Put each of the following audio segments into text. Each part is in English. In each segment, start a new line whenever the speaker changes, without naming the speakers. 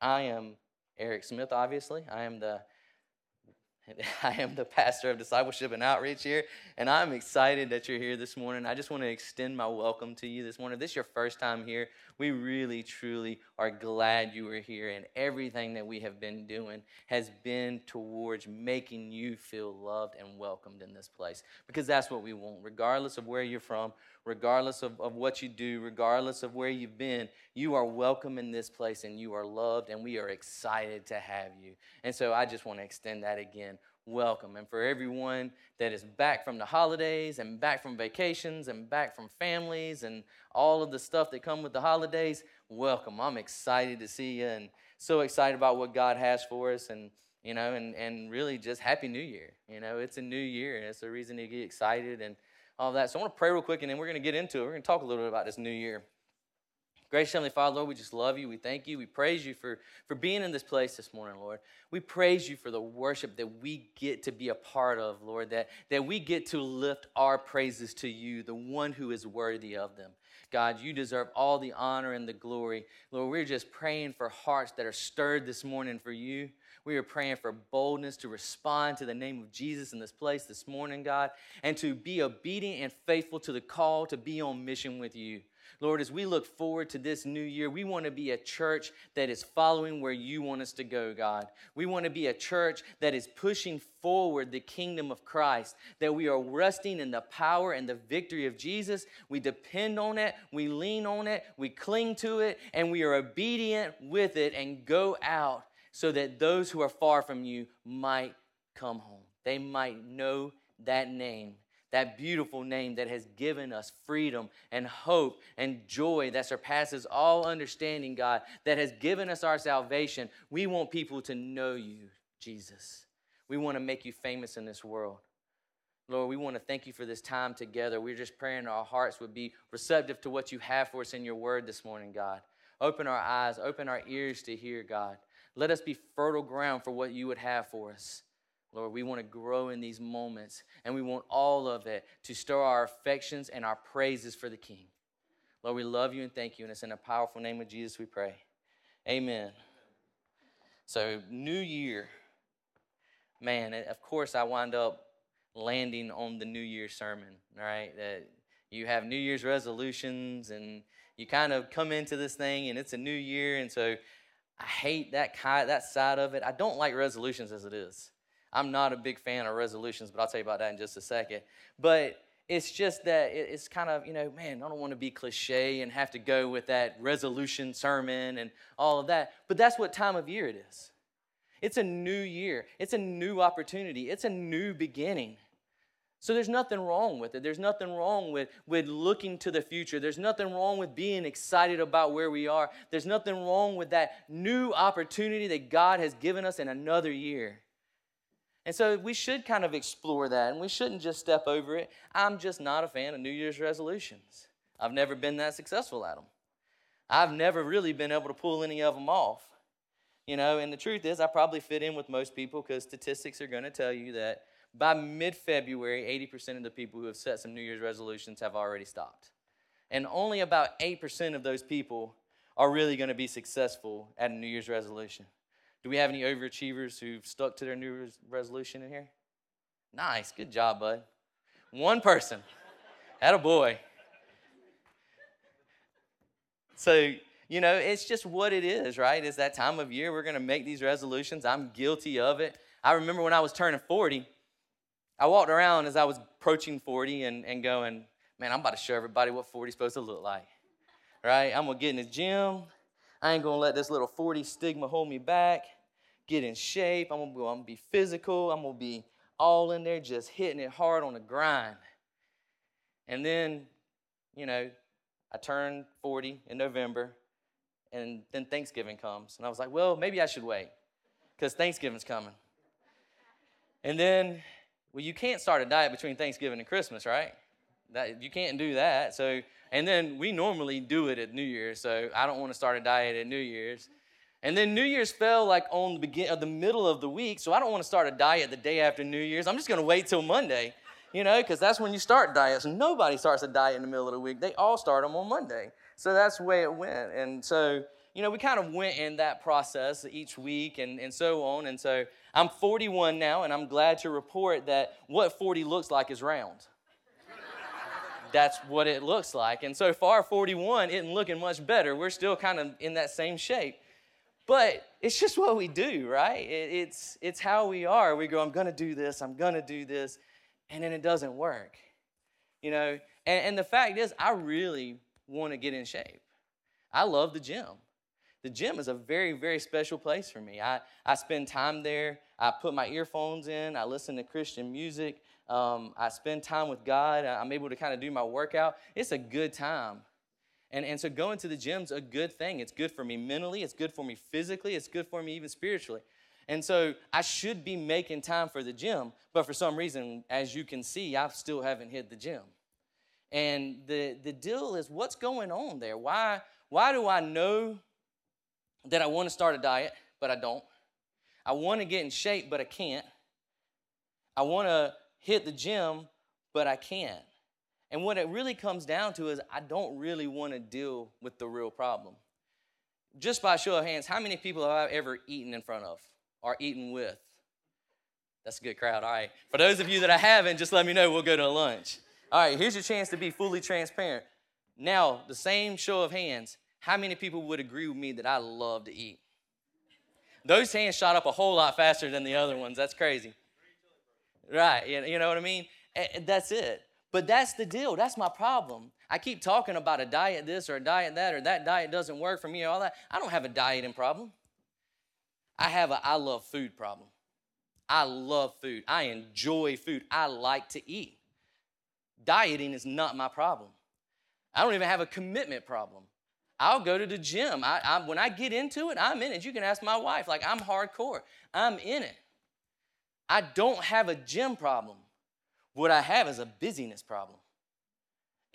I am Eric Smith, obviously. I am the I am the pastor of discipleship and outreach here, and I'm excited that you're here this morning. I just want to extend my welcome to you this morning. If this is your first time here. We really, truly are glad you are here, and everything that we have been doing has been towards making you feel loved and welcomed in this place because that's what we want, regardless of where you're from, regardless of, of what you do, regardless of where you've been. You are welcome in this place, and you are loved, and we are excited to have you. And so I just want to extend that again welcome. And for everyone that is back from the holidays and back from vacations and back from families and all of the stuff that come with the holidays, welcome. I'm excited to see you and so excited about what God has for us and you know and and really just happy new year. You know, it's a new year and it's a reason to get excited and all that. So I want to pray real quick and then we're going to get into it. We're going to talk a little bit about this new year. Gracious Heavenly Father, Lord, we just love you. We thank you. We praise you for, for being in this place this morning, Lord. We praise you for the worship that we get to be a part of, Lord, that, that we get to lift our praises to you, the one who is worthy of them. God, you deserve all the honor and the glory. Lord, we're just praying for hearts that are stirred this morning for you. We are praying for boldness to respond to the name of Jesus in this place this morning, God, and to be obedient and faithful to the call to be on mission with you. Lord, as we look forward to this new year, we want to be a church that is following where you want us to go, God. We want to be a church that is pushing forward the kingdom of Christ, that we are resting in the power and the victory of Jesus. We depend on it, we lean on it, we cling to it, and we are obedient with it and go out so that those who are far from you might come home. They might know that name that beautiful name that has given us freedom and hope and joy that surpasses all understanding, God, that has given us our salvation. We want people to know you, Jesus. We want to make you famous in this world. Lord, we want to thank you for this time together. We're just praying our hearts would be receptive to what you have for us in your word this morning, God. Open our eyes, open our ears to hear, God. Let us be fertile ground for what you would have for us. Lord, we want to grow in these moments, and we want all of it to stir our affections and our praises for the King. Lord, we love you and thank you, and it's in the powerful name of Jesus we pray. Amen. So, New Year. Man, of course, I wind up landing on the New Year sermon, right? That you have New Year's resolutions, and you kind of come into this thing, and it's a new year, and so I hate that kind, that side of it. I don't like resolutions as it is. I'm not a big fan of resolutions, but I'll tell you about that in just a second. But it's just that it's kind of, you know, man, I don't want to be cliche and have to go with that resolution sermon and all of that. But that's what time of year it is. It's a new year, it's a new opportunity, it's a new beginning. So there's nothing wrong with it. There's nothing wrong with, with looking to the future. There's nothing wrong with being excited about where we are. There's nothing wrong with that new opportunity that God has given us in another year. And so we should kind of explore that and we shouldn't just step over it. I'm just not a fan of New Year's resolutions. I've never been that successful at them. I've never really been able to pull any of them off. You know, and the truth is, I probably fit in with most people because statistics are going to tell you that by mid February, 80% of the people who have set some New Year's resolutions have already stopped. And only about 8% of those people are really going to be successful at a New Year's resolution. Do we have any overachievers who've stuck to their new Year's resolution in here? Nice, good job, bud. One person. Had a boy. So, you know, it's just what it is, right? It's that time of year we're going to make these resolutions. I'm guilty of it. I remember when I was turning 40, I walked around as I was approaching 40 and, and going, man, I'm about to show everybody what 40 is supposed to look like, right? I'm going to get in the gym. I ain't going to let this little 40 stigma hold me back get in shape. I'm I'm gonna be physical. I'm gonna be all in there just hitting it hard on the grind. And then, you know, I turned 40 in November, and then Thanksgiving comes. And I was like, well, maybe I should wait because Thanksgiving's coming. And then, well, you can't start a diet between Thanksgiving and Christmas, right? That, you can't do that. So, and then we normally do it at New Year's, so I don't want to start a diet at New Year's. And then New Year's fell like on the begin of the middle of the week, so I don't want to start a diet the day after New Year's. I'm just going to wait till Monday, you know, because that's when you start diets. Nobody starts a diet in the middle of the week. They all start them on Monday. So that's the way it went. And so, you know, we kind of went in that process each week and, and so on. And so I'm 41 now, and I'm glad to report that what 40 looks like is round. That's what it looks like. And so far, 41 isn't looking much better. We're still kind of in that same shape. But it's just what we do, right? It, it's, it's how we are. We go, I'm going to do this, I'm going to do this, and then it doesn't work. You know, and, and the fact is, I really want to get in shape. I love the gym. The gym is a very, very special place for me. I, I spend time there. I put my earphones in. I listen to Christian music. Um, I spend time with God. I'm able to kind of do my workout. It's a good time. And, and so going to the gym's a good thing. It's good for me mentally, it's good for me physically, it's good for me even spiritually. And so I should be making time for the gym, but for some reason, as you can see, I still haven't hit the gym. And the, the deal is what's going on there? Why, why do I know that I want to start a diet, but I don't? I want to get in shape, but I can't. I want to hit the gym, but I can't. And what it really comes down to is I don't really want to deal with the real problem. Just by show of hands, how many people have I ever eaten in front of or eaten with? That's a good crowd. All right. For those of you that I haven't, just let me know. We'll go to lunch. All right, here's your chance to be fully transparent. Now, the same show of hands, how many people would agree with me that I love to eat? Those hands shot up a whole lot faster than the other ones. That's crazy. Right, you know what I mean? That's it. But that's the deal. That's my problem. I keep talking about a diet this or a diet that or that diet doesn't work for me or all that. I don't have a dieting problem. I have a I love food problem. I love food. I enjoy food. I like to eat. Dieting is not my problem. I don't even have a commitment problem. I'll go to the gym. I, I, when I get into it, I'm in it. You can ask my wife. Like, I'm hardcore. I'm in it. I don't have a gym problem. What I have is a busyness problem.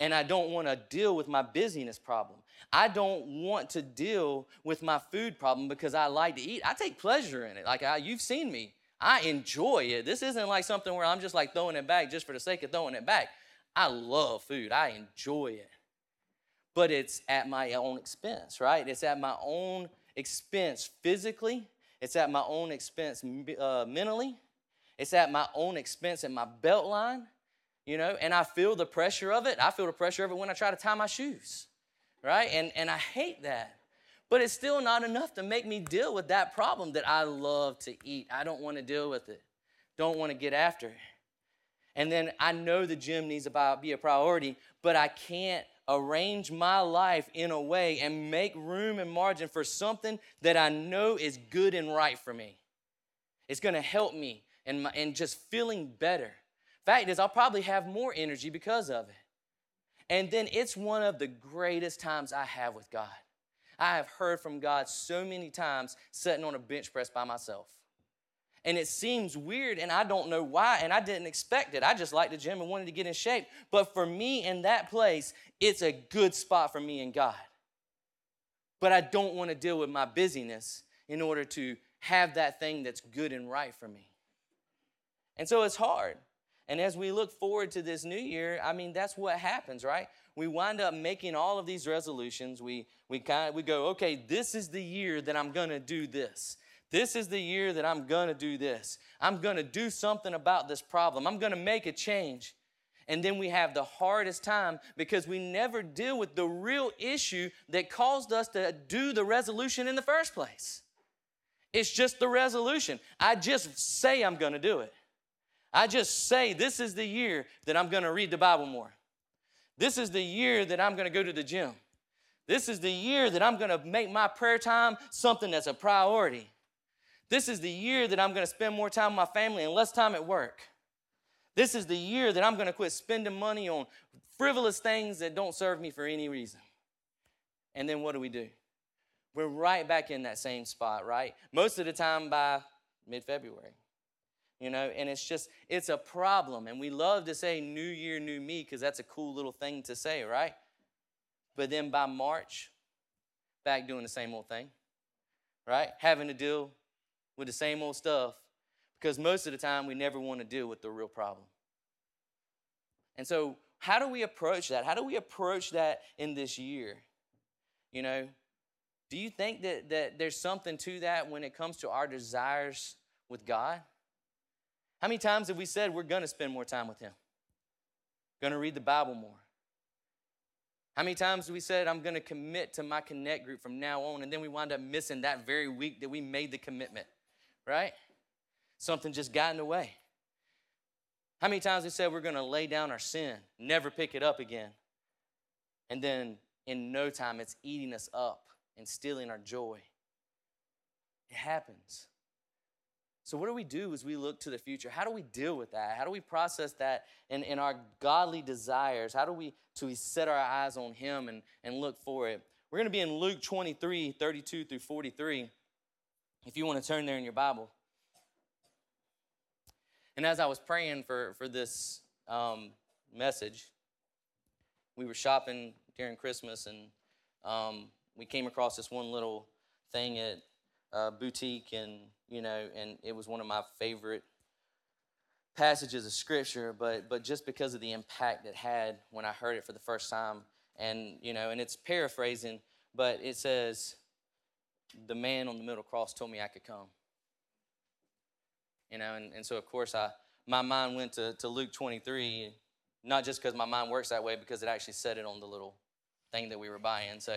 And I don't want to deal with my busyness problem. I don't want to deal with my food problem because I like to eat. I take pleasure in it. Like I, you've seen me. I enjoy it. This isn't like something where I'm just like throwing it back just for the sake of throwing it back. I love food. I enjoy it. But it's at my own expense, right? It's at my own expense physically. It's at my own expense uh, mentally. It's at my own expense and my belt line, you know, and I feel the pressure of it. I feel the pressure of it when I try to tie my shoes, right? And, and I hate that. But it's still not enough to make me deal with that problem that I love to eat. I don't want to deal with it, don't want to get after it. And then I know the gym needs to be a priority, but I can't arrange my life in a way and make room and margin for something that I know is good and right for me. It's going to help me and, and just feeling better. Fact is, I'll probably have more energy because of it. And then it's one of the greatest times I have with God. I have heard from God so many times sitting on a bench press by myself. And it seems weird, and I don't know why, and I didn't expect it. I just liked the gym and wanted to get in shape. But for me in that place, it's a good spot for me and God. But I don't want to deal with my busyness in order to have that thing that's good and right for me. And so it's hard. And as we look forward to this new year, I mean, that's what happens, right? We wind up making all of these resolutions. We, we, kind of, we go, okay, this is the year that I'm going to do this. This is the year that I'm going to do this. I'm going to do something about this problem. I'm going to make a change. And then we have the hardest time because we never deal with the real issue that caused us to do the resolution in the first place. It's just the resolution. I just say I'm going to do it. I just say, this is the year that I'm going to read the Bible more. This is the year that I'm going to go to the gym. This is the year that I'm going to make my prayer time something that's a priority. This is the year that I'm going to spend more time with my family and less time at work. This is the year that I'm going to quit spending money on frivolous things that don't serve me for any reason. And then what do we do? We're right back in that same spot, right? Most of the time by mid February you know and it's just it's a problem and we love to say new year new me because that's a cool little thing to say right but then by march back doing the same old thing right having to deal with the same old stuff because most of the time we never want to deal with the real problem and so how do we approach that how do we approach that in this year you know Do you think that, that there's something to that when it comes to our desires with God? How many times have we said we're going to spend more time with Him? Going to read the Bible more? How many times have we said, I'm going to commit to my connect group from now on, and then we wind up missing that very week that we made the commitment, right? Something just got in the way. How many times we said we're going to lay down our sin, never pick it up again? And then in no time, it's eating us up and stealing our joy. It happens. So, what do we do as we look to the future? How do we deal with that? How do we process that in, in our godly desires? How do we, do we set our eyes on Him and, and look for it? We're going to be in Luke 23 32 through 43, if you want to turn there in your Bible. And as I was praying for, for this um, message, we were shopping during Christmas and um, we came across this one little thing at a boutique and you know and it was one of my favorite passages of scripture but but just because of the impact it had when i heard it for the first time and you know and it's paraphrasing but it says the man on the middle cross told me i could come you know and, and so of course i my mind went to, to luke 23 not just because my mind works that way because it actually said it on the little thing that we were buying so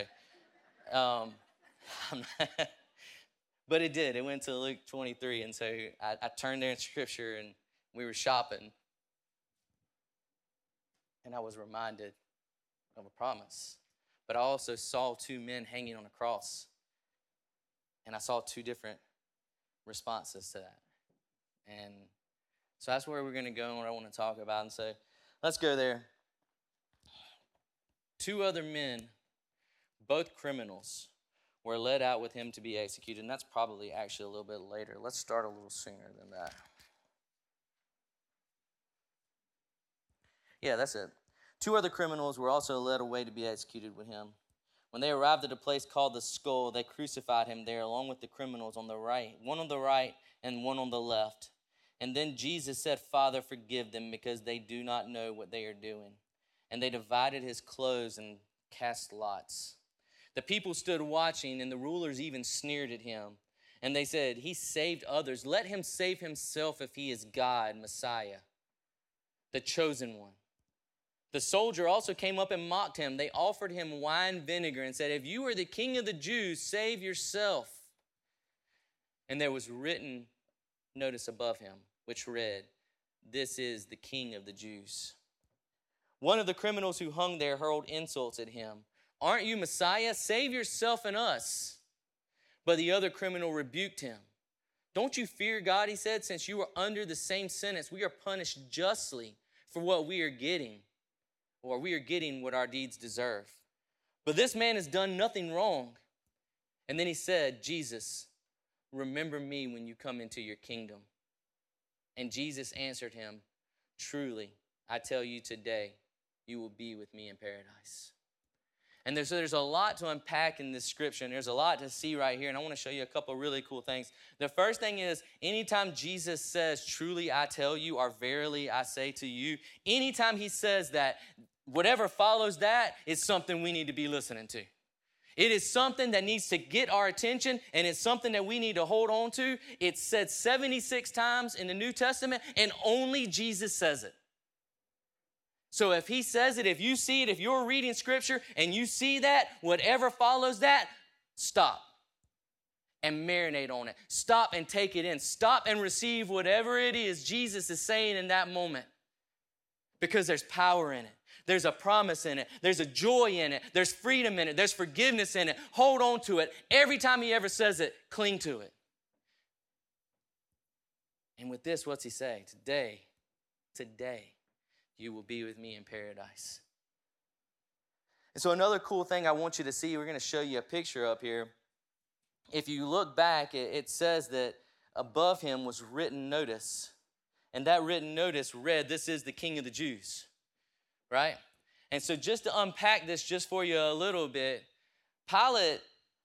um, but it did. It went to Luke 23. And so I, I turned there in scripture and we were shopping. And I was reminded of a promise. But I also saw two men hanging on a cross. And I saw two different responses to that. And so that's where we're going to go and what I want to talk about. And so let's go there. Two other men both criminals were led out with him to be executed. And that's probably actually a little bit later. Let's start a little sooner than that. Yeah, that's it. Two other criminals were also led away to be executed with him. When they arrived at a place called the skull, they crucified him there along with the criminals on the right, one on the right and one on the left. And then Jesus said, Father, forgive them because they do not know what they are doing. And they divided his clothes and cast lots. The people stood watching, and the rulers even sneered at him. And they said, He saved others. Let him save himself if he is God, Messiah, the chosen one. The soldier also came up and mocked him. They offered him wine vinegar and said, If you are the king of the Jews, save yourself. And there was written notice above him, which read, This is the king of the Jews. One of the criminals who hung there hurled insults at him. Aren't you Messiah? Save yourself and us. But the other criminal rebuked him. Don't you fear God, he said, since you are under the same sentence. We are punished justly for what we are getting, or we are getting what our deeds deserve. But this man has done nothing wrong. And then he said, Jesus, remember me when you come into your kingdom. And Jesus answered him, Truly, I tell you today, you will be with me in paradise. And there's, there's a lot to unpack in this scripture, and there's a lot to see right here. And I want to show you a couple really cool things. The first thing is anytime Jesus says, Truly I tell you, or verily I say to you, anytime he says that, whatever follows that is something we need to be listening to. It is something that needs to get our attention and it's something that we need to hold on to. It's said 76 times in the New Testament and only Jesus says it. So if he says it, if you see it, if you're reading scripture and you see that, whatever follows that, stop and marinate on it. Stop and take it in. Stop and receive whatever it is Jesus is saying in that moment because there's power in it. There's a promise in it. There's a joy in it. There's freedom in it. There's forgiveness in it. Hold on to it. Every time he ever says it, cling to it. And with this, what's he say? Today, today, you will be with me in paradise. And so, another cool thing I want you to see, we're going to show you a picture up here. If you look back, it says that above him was written notice. And that written notice read, This is the King of the Jews, right? And so, just to unpack this just for you a little bit, Pilate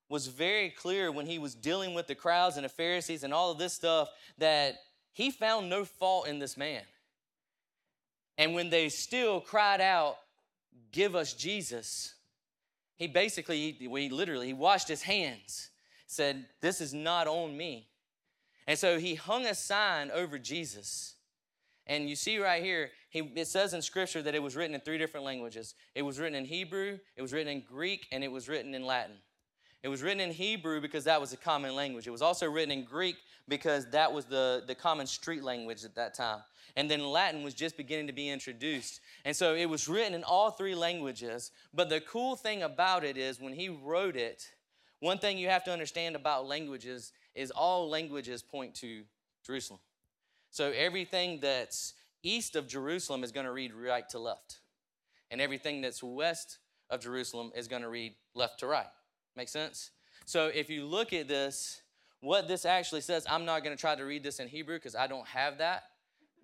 was very clear when he was dealing with the crowds and the Pharisees and all of this stuff that he found no fault in this man. And when they still cried out, Give us Jesus, he basically, he literally, he washed his hands, said, This is not on me. And so he hung a sign over Jesus. And you see right here, he, it says in Scripture that it was written in three different languages. It was written in Hebrew, it was written in Greek, and it was written in Latin. It was written in Hebrew because that was a common language. It was also written in Greek because that was the, the common street language at that time. And then Latin was just beginning to be introduced. And so it was written in all three languages. But the cool thing about it is when he wrote it, one thing you have to understand about languages is all languages point to Jerusalem. So everything that's east of Jerusalem is going to read right to left. And everything that's west of Jerusalem is going to read left to right. Make sense? So if you look at this, what this actually says, I'm not going to try to read this in Hebrew because I don't have that.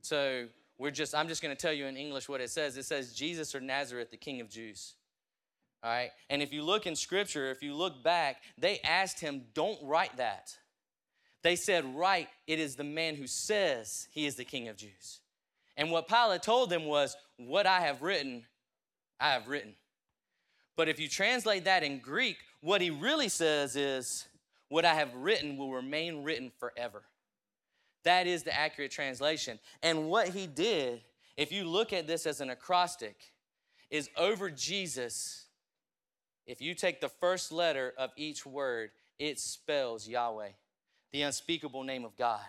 So we're just, I'm just going to tell you in English what it says. It says, Jesus or Nazareth, the King of Jews. All right? And if you look in Scripture, if you look back, they asked him, don't write that. They said, Right, it is the man who says he is the King of Jews. And what Pilate told them was, What I have written, I have written. But if you translate that in Greek, what he really says is, What I have written will remain written forever. That is the accurate translation. And what he did, if you look at this as an acrostic, is over Jesus. If you take the first letter of each word, it spells Yahweh, the unspeakable name of God.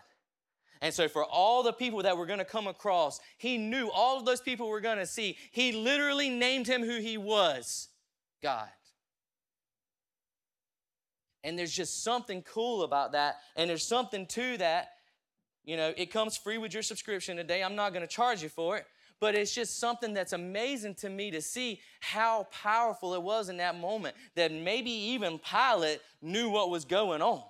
And so, for all the people that were going to come across, he knew all of those people were going to see. He literally named him who he was God. And there's just something cool about that. And there's something to that. You know, it comes free with your subscription today. I'm not going to charge you for it. But it's just something that's amazing to me to see how powerful it was in that moment that maybe even Pilate knew what was going on.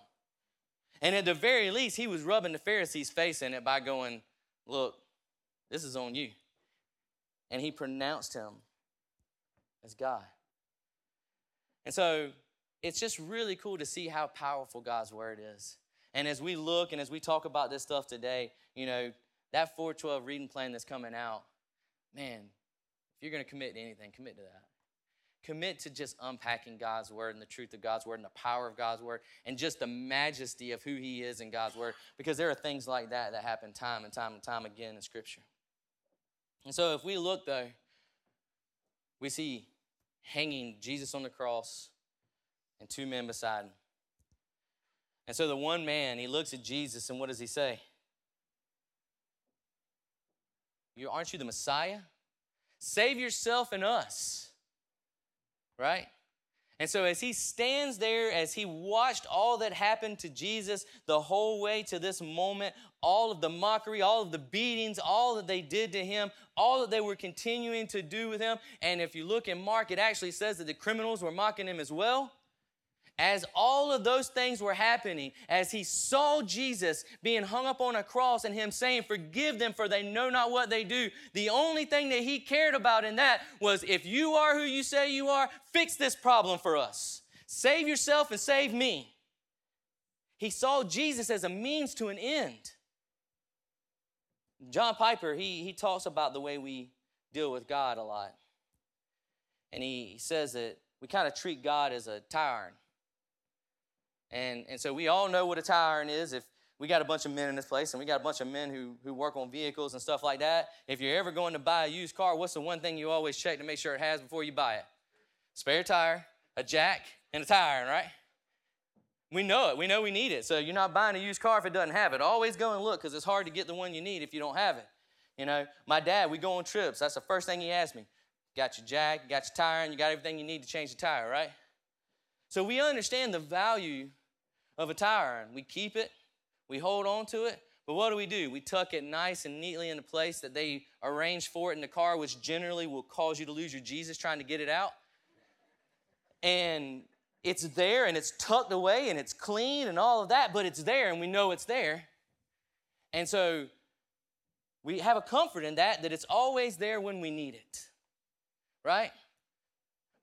And at the very least, he was rubbing the Pharisees' face in it by going, Look, this is on you. And he pronounced him as God. And so it's just really cool to see how powerful God's word is. And as we look and as we talk about this stuff today, you know, that 412 reading plan that's coming out, man, if you're going to commit to anything, commit to that. Commit to just unpacking God's word and the truth of God's word and the power of God's word and just the majesty of who He is in God's word. Because there are things like that that happen time and time and time again in Scripture. And so if we look, though, we see hanging Jesus on the cross and two men beside him. And so the one man, he looks at Jesus and what does he say? You, aren't you the Messiah? Save yourself and us. Right? And so, as he stands there, as he watched all that happened to Jesus the whole way to this moment, all of the mockery, all of the beatings, all that they did to him, all that they were continuing to do with him. And if you look in Mark, it actually says that the criminals were mocking him as well as all of those things were happening, as he saw Jesus being hung up on a cross and him saying, Forgive them, for they know not what they do, the only thing that he cared about in that was if you are who you say you are, fix this problem for us. Save yourself and save me. He saw Jesus as a means to an end. John Piper, he, he talks about the way we deal with God a lot. And he says that we kind of treat God as a iron. And, and so we all know what a tire iron is. If we got a bunch of men in this place and we got a bunch of men who, who work on vehicles and stuff like that. If you're ever going to buy a used car, what's the one thing you always check to make sure it has before you buy it? Spare tire, a jack, and a tire iron, right? We know it. We know we need it. So you're not buying a used car if it doesn't have it. Always go and look because it's hard to get the one you need if you don't have it. You know, my dad, we go on trips. That's the first thing he asks me. Got your jack, got your tire, and you got everything you need to change the tire, right? So we understand the value of a tire iron. We keep it, we hold on to it, but what do we do? We tuck it nice and neatly in a place that they arrange for it in the car, which generally will cause you to lose your Jesus trying to get it out. And it's there and it's tucked away and it's clean and all of that, but it's there and we know it's there. And so we have a comfort in that, that it's always there when we need it, right?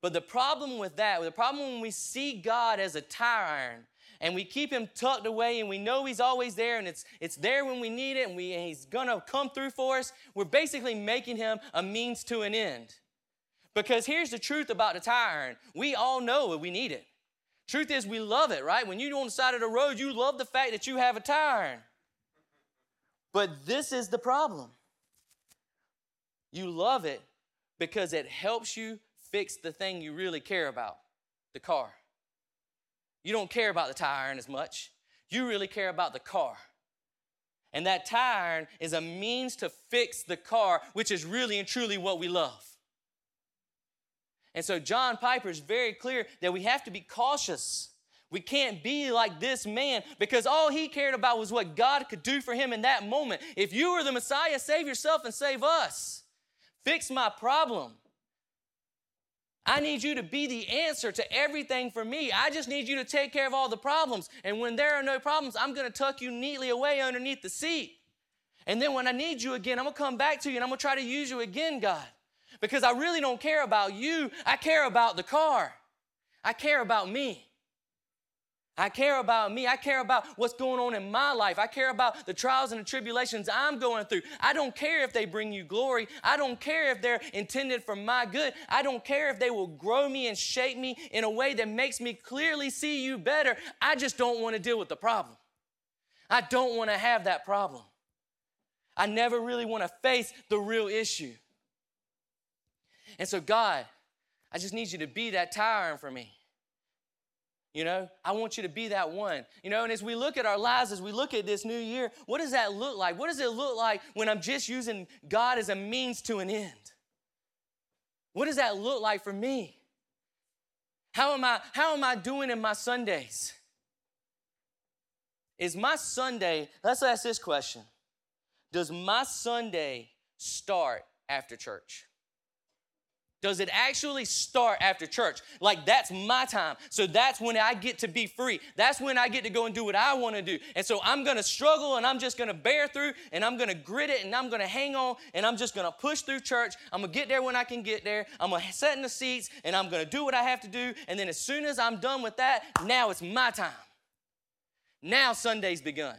But the problem with that, the problem when we see God as a tire iron, and we keep him tucked away and we know he's always there and it's, it's there when we need it and, we, and he's gonna come through for us, we're basically making him a means to an end. Because here's the truth about the tire iron we all know we need it. Truth is, we love it, right? When you're on the side of the road, you love the fact that you have a tire iron. But this is the problem. You love it because it helps you fix the thing you really care about the car. You don't care about the tire iron as much, you really care about the car. And that tire iron is a means to fix the car, which is really and truly what we love. And so John Piper is very clear that we have to be cautious. We can't be like this man because all he cared about was what God could do for him in that moment. If you were the Messiah, save yourself and save us. Fix my problem. I need you to be the answer to everything for me. I just need you to take care of all the problems. And when there are no problems, I'm going to tuck you neatly away underneath the seat. And then when I need you again, I'm going to come back to you and I'm going to try to use you again, God. Because I really don't care about you. I care about the car. I care about me. I care about me. I care about what's going on in my life. I care about the trials and the tribulations I'm going through. I don't care if they bring you glory. I don't care if they're intended for my good. I don't care if they will grow me and shape me in a way that makes me clearly see you better. I just don't want to deal with the problem. I don't want to have that problem. I never really want to face the real issue. And so, God, I just need you to be that tire for me. You know, I want you to be that one. You know, and as we look at our lives, as we look at this new year, what does that look like? What does it look like when I'm just using God as a means to an end? What does that look like for me? How am I, how am I doing in my Sundays? Is my Sunday, let's ask this question. Does my Sunday start after church? Does it actually start after church? Like that's my time. So that's when I get to be free. That's when I get to go and do what I want to do. And so I'm going to struggle and I'm just going to bear through and I'm going to grit it and I'm going to hang on and I'm just going to push through church. I'm going to get there when I can get there. I'm going to sit in the seats and I'm going to do what I have to do. And then as soon as I'm done with that, now it's my time. Now Sunday's begun.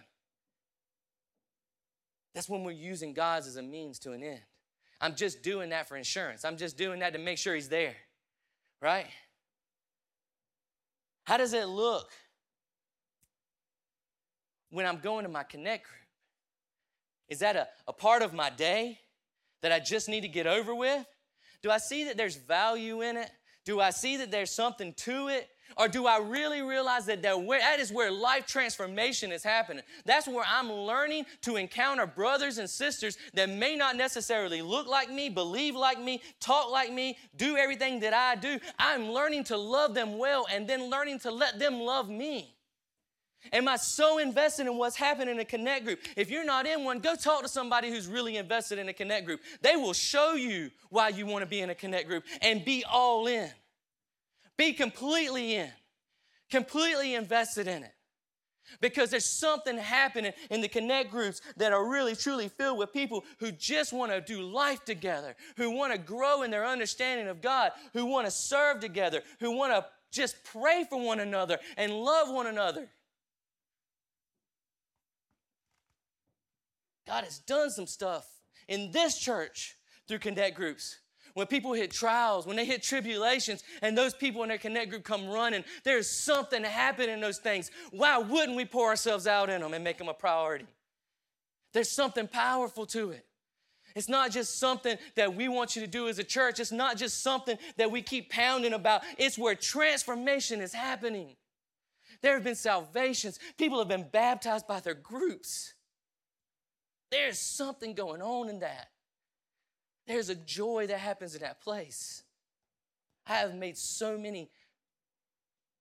That's when we're using God's as a means to an end. I'm just doing that for insurance. I'm just doing that to make sure he's there, right? How does it look when I'm going to my connect group? Is that a, a part of my day that I just need to get over with? Do I see that there's value in it? Do I see that there's something to it? Or do I really realize that that is where life transformation is happening? That's where I'm learning to encounter brothers and sisters that may not necessarily look like me, believe like me, talk like me, do everything that I do. I'm learning to love them well and then learning to let them love me. Am I so invested in what's happening in a connect group? If you're not in one, go talk to somebody who's really invested in a connect group. They will show you why you want to be in a connect group and be all in. Be completely in, completely invested in it. Because there's something happening in the connect groups that are really truly filled with people who just want to do life together, who want to grow in their understanding of God, who want to serve together, who want to just pray for one another and love one another. God has done some stuff in this church through connect groups when people hit trials, when they hit tribulations, and those people in their connect group come running, there's something happening in those things. Why wouldn't we pour ourselves out in them and make them a priority? There's something powerful to it. It's not just something that we want you to do as a church. It's not just something that we keep pounding about. It's where transformation is happening. There have been salvations. People have been baptized by their groups. There's something going on in that. There's a joy that happens in that place. I have made so many,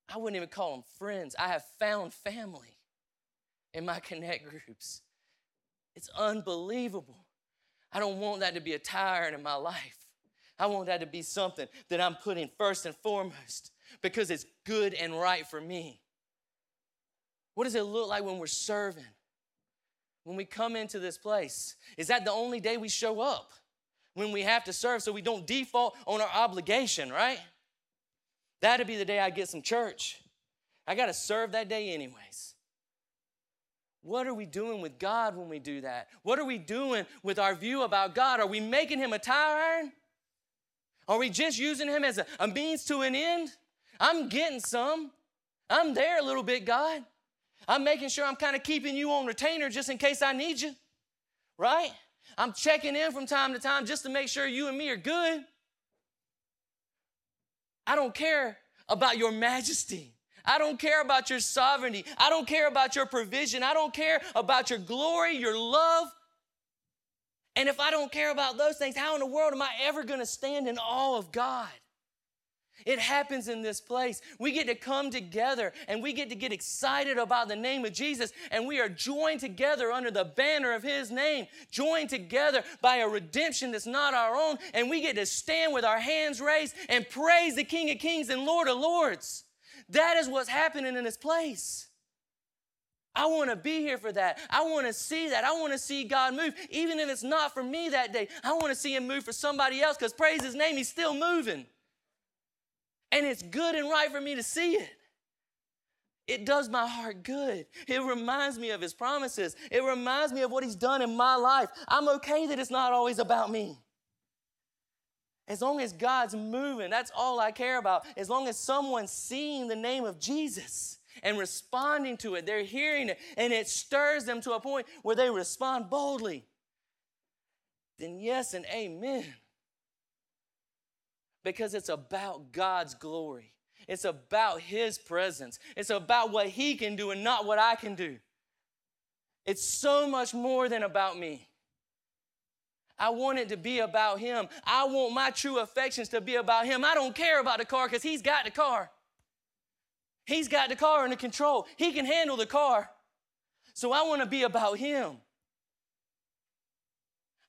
I wouldn't even call them friends. I have found family in my connect groups. It's unbelievable. I don't want that to be a tyrant in my life. I want that to be something that I'm putting first and foremost because it's good and right for me. What does it look like when we're serving? When we come into this place? Is that the only day we show up? When we have to serve so we don't default on our obligation, right? That'd be the day I get some church. I got to serve that day anyways. What are we doing with God when we do that? What are we doing with our view about God? Are we making him a tire iron? Are we just using him as a, a means to an end? I'm getting some. I'm there a little bit, God. I'm making sure I'm kind of keeping you on retainer just in case I need you, right? I'm checking in from time to time just to make sure you and me are good. I don't care about your majesty. I don't care about your sovereignty. I don't care about your provision. I don't care about your glory, your love. And if I don't care about those things, how in the world am I ever going to stand in awe of God? It happens in this place. We get to come together and we get to get excited about the name of Jesus, and we are joined together under the banner of His name, joined together by a redemption that's not our own, and we get to stand with our hands raised and praise the King of Kings and Lord of Lords. That is what's happening in this place. I want to be here for that. I want to see that. I want to see God move. Even if it's not for me that day, I want to see Him move for somebody else because praise His name, He's still moving. And it's good and right for me to see it. It does my heart good. It reminds me of His promises. It reminds me of what He's done in my life. I'm okay that it's not always about me. As long as God's moving, that's all I care about. As long as someone's seeing the name of Jesus and responding to it, they're hearing it, and it stirs them to a point where they respond boldly, then yes and amen because it's about God's glory. It's about His presence. It's about what He can do and not what I can do. It's so much more than about me. I want it to be about Him. I want my true affections to be about Him. I don't care about the car because He's got the car. He's got the car under control. He can handle the car. So I want to be about Him.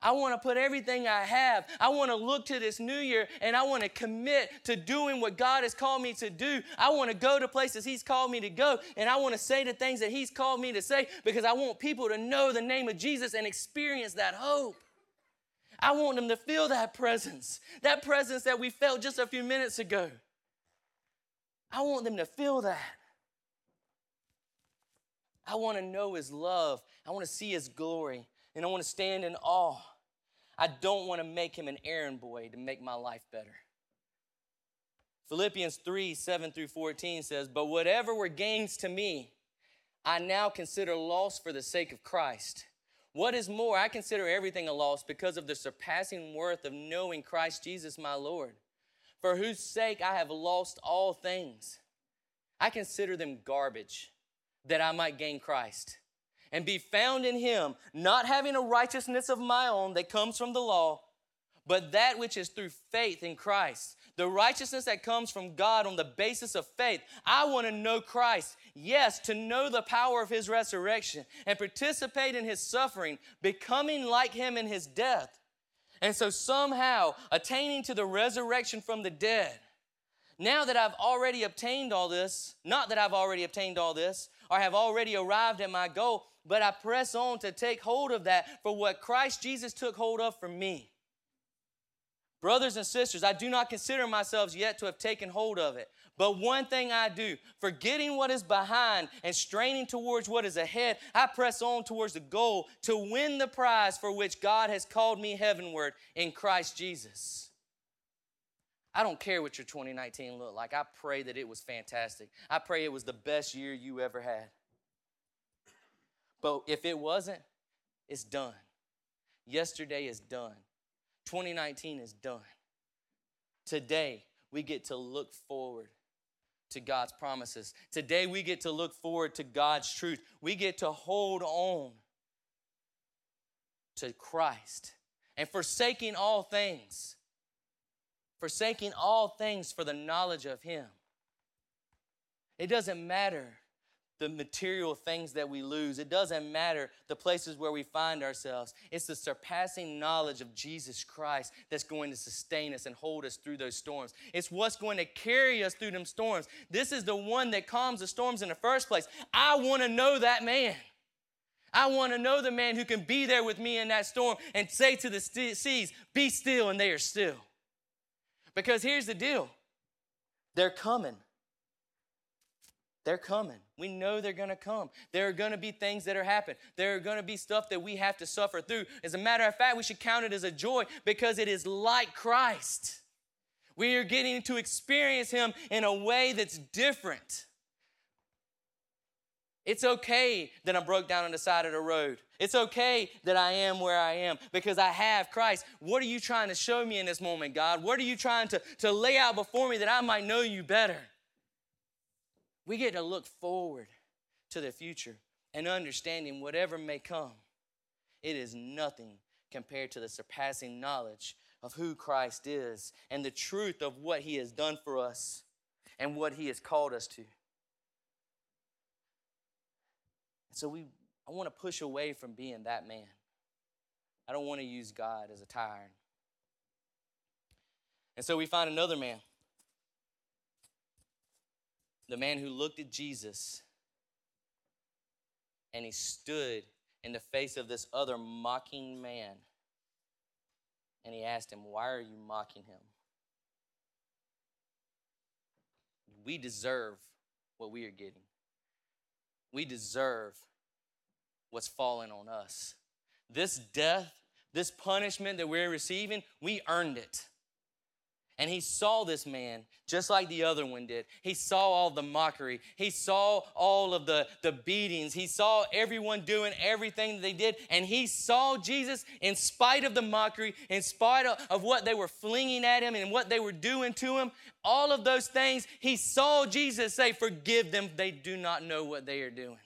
I want to put everything I have. I want to look to this new year and I want to commit to doing what God has called me to do. I want to go to places He's called me to go and I want to say the things that He's called me to say because I want people to know the name of Jesus and experience that hope. I want them to feel that presence, that presence that we felt just a few minutes ago. I want them to feel that. I want to know His love. I want to see His glory. And I want to stand in awe I don't want to make him an errand boy to make my life better. Philippians 3 7 through 14 says, But whatever were gains to me, I now consider loss for the sake of Christ. What is more, I consider everything a loss because of the surpassing worth of knowing Christ Jesus my Lord, for whose sake I have lost all things. I consider them garbage that I might gain Christ and be found in him, not having a righteousness of my own that comes from the law, but that which is through faith in Christ. The righteousness that comes from God on the basis of faith. I want to know Christ. Yes, to know the power of his resurrection and participate in his suffering, becoming like him in his death. And so somehow attaining to the resurrection from the dead. Now that I've already obtained all this, not that I've already obtained all this, or have already arrived at my goal, but I press on to take hold of that for what Christ Jesus took hold of for me. Brothers and sisters, I do not consider myself yet to have taken hold of it. But one thing I do, forgetting what is behind and straining towards what is ahead, I press on towards the goal to win the prize for which God has called me heavenward in Christ Jesus. I don't care what your 2019 looked like. I pray that it was fantastic. I pray it was the best year you ever had. But if it wasn't, it's done. Yesterday is done. 2019 is done. Today, we get to look forward to God's promises. Today, we get to look forward to God's truth. We get to hold on to Christ and forsaking all things, forsaking all things for the knowledge of Him. It doesn't matter the material things that we lose. It doesn't matter the places where we find ourselves. It's the surpassing knowledge of Jesus Christ that's going to sustain us and hold us through those storms. It's what's going to carry us through them storms. This is the one that calms the storms in the first place. I want to know that man. I want to know the man who can be there with me in that storm and say to the seas, Be still, and they are still. Because here's the deal they're coming. They're coming. We know they're going to come. There are going to be things that are happening. There are going to be stuff that we have to suffer through. As a matter of fact, we should count it as a joy because it is like Christ. We are getting to experience Him in a way that's different. It's okay that I'm broke down on the side of the road. It's okay that I am where I am because I have Christ. What are you trying to show me in this moment, God? What are you trying to, to lay out before me that I might know you better? We get to look forward to the future and understanding whatever may come. It is nothing compared to the surpassing knowledge of who Christ is and the truth of what he has done for us and what he has called us to. So we I want to push away from being that man. I don't want to use God as a tire. And so we find another man. The man who looked at Jesus and he stood in the face of this other mocking man. And he asked him, Why are you mocking him? We deserve what we are getting. We deserve what's fallen on us. This death, this punishment that we're receiving, we earned it. And he saw this man just like the other one did. He saw all the mockery. He saw all of the, the beatings. He saw everyone doing everything that they did. And he saw Jesus in spite of the mockery, in spite of, of what they were flinging at him and what they were doing to him. All of those things, he saw Jesus say, Forgive them. They do not know what they are doing.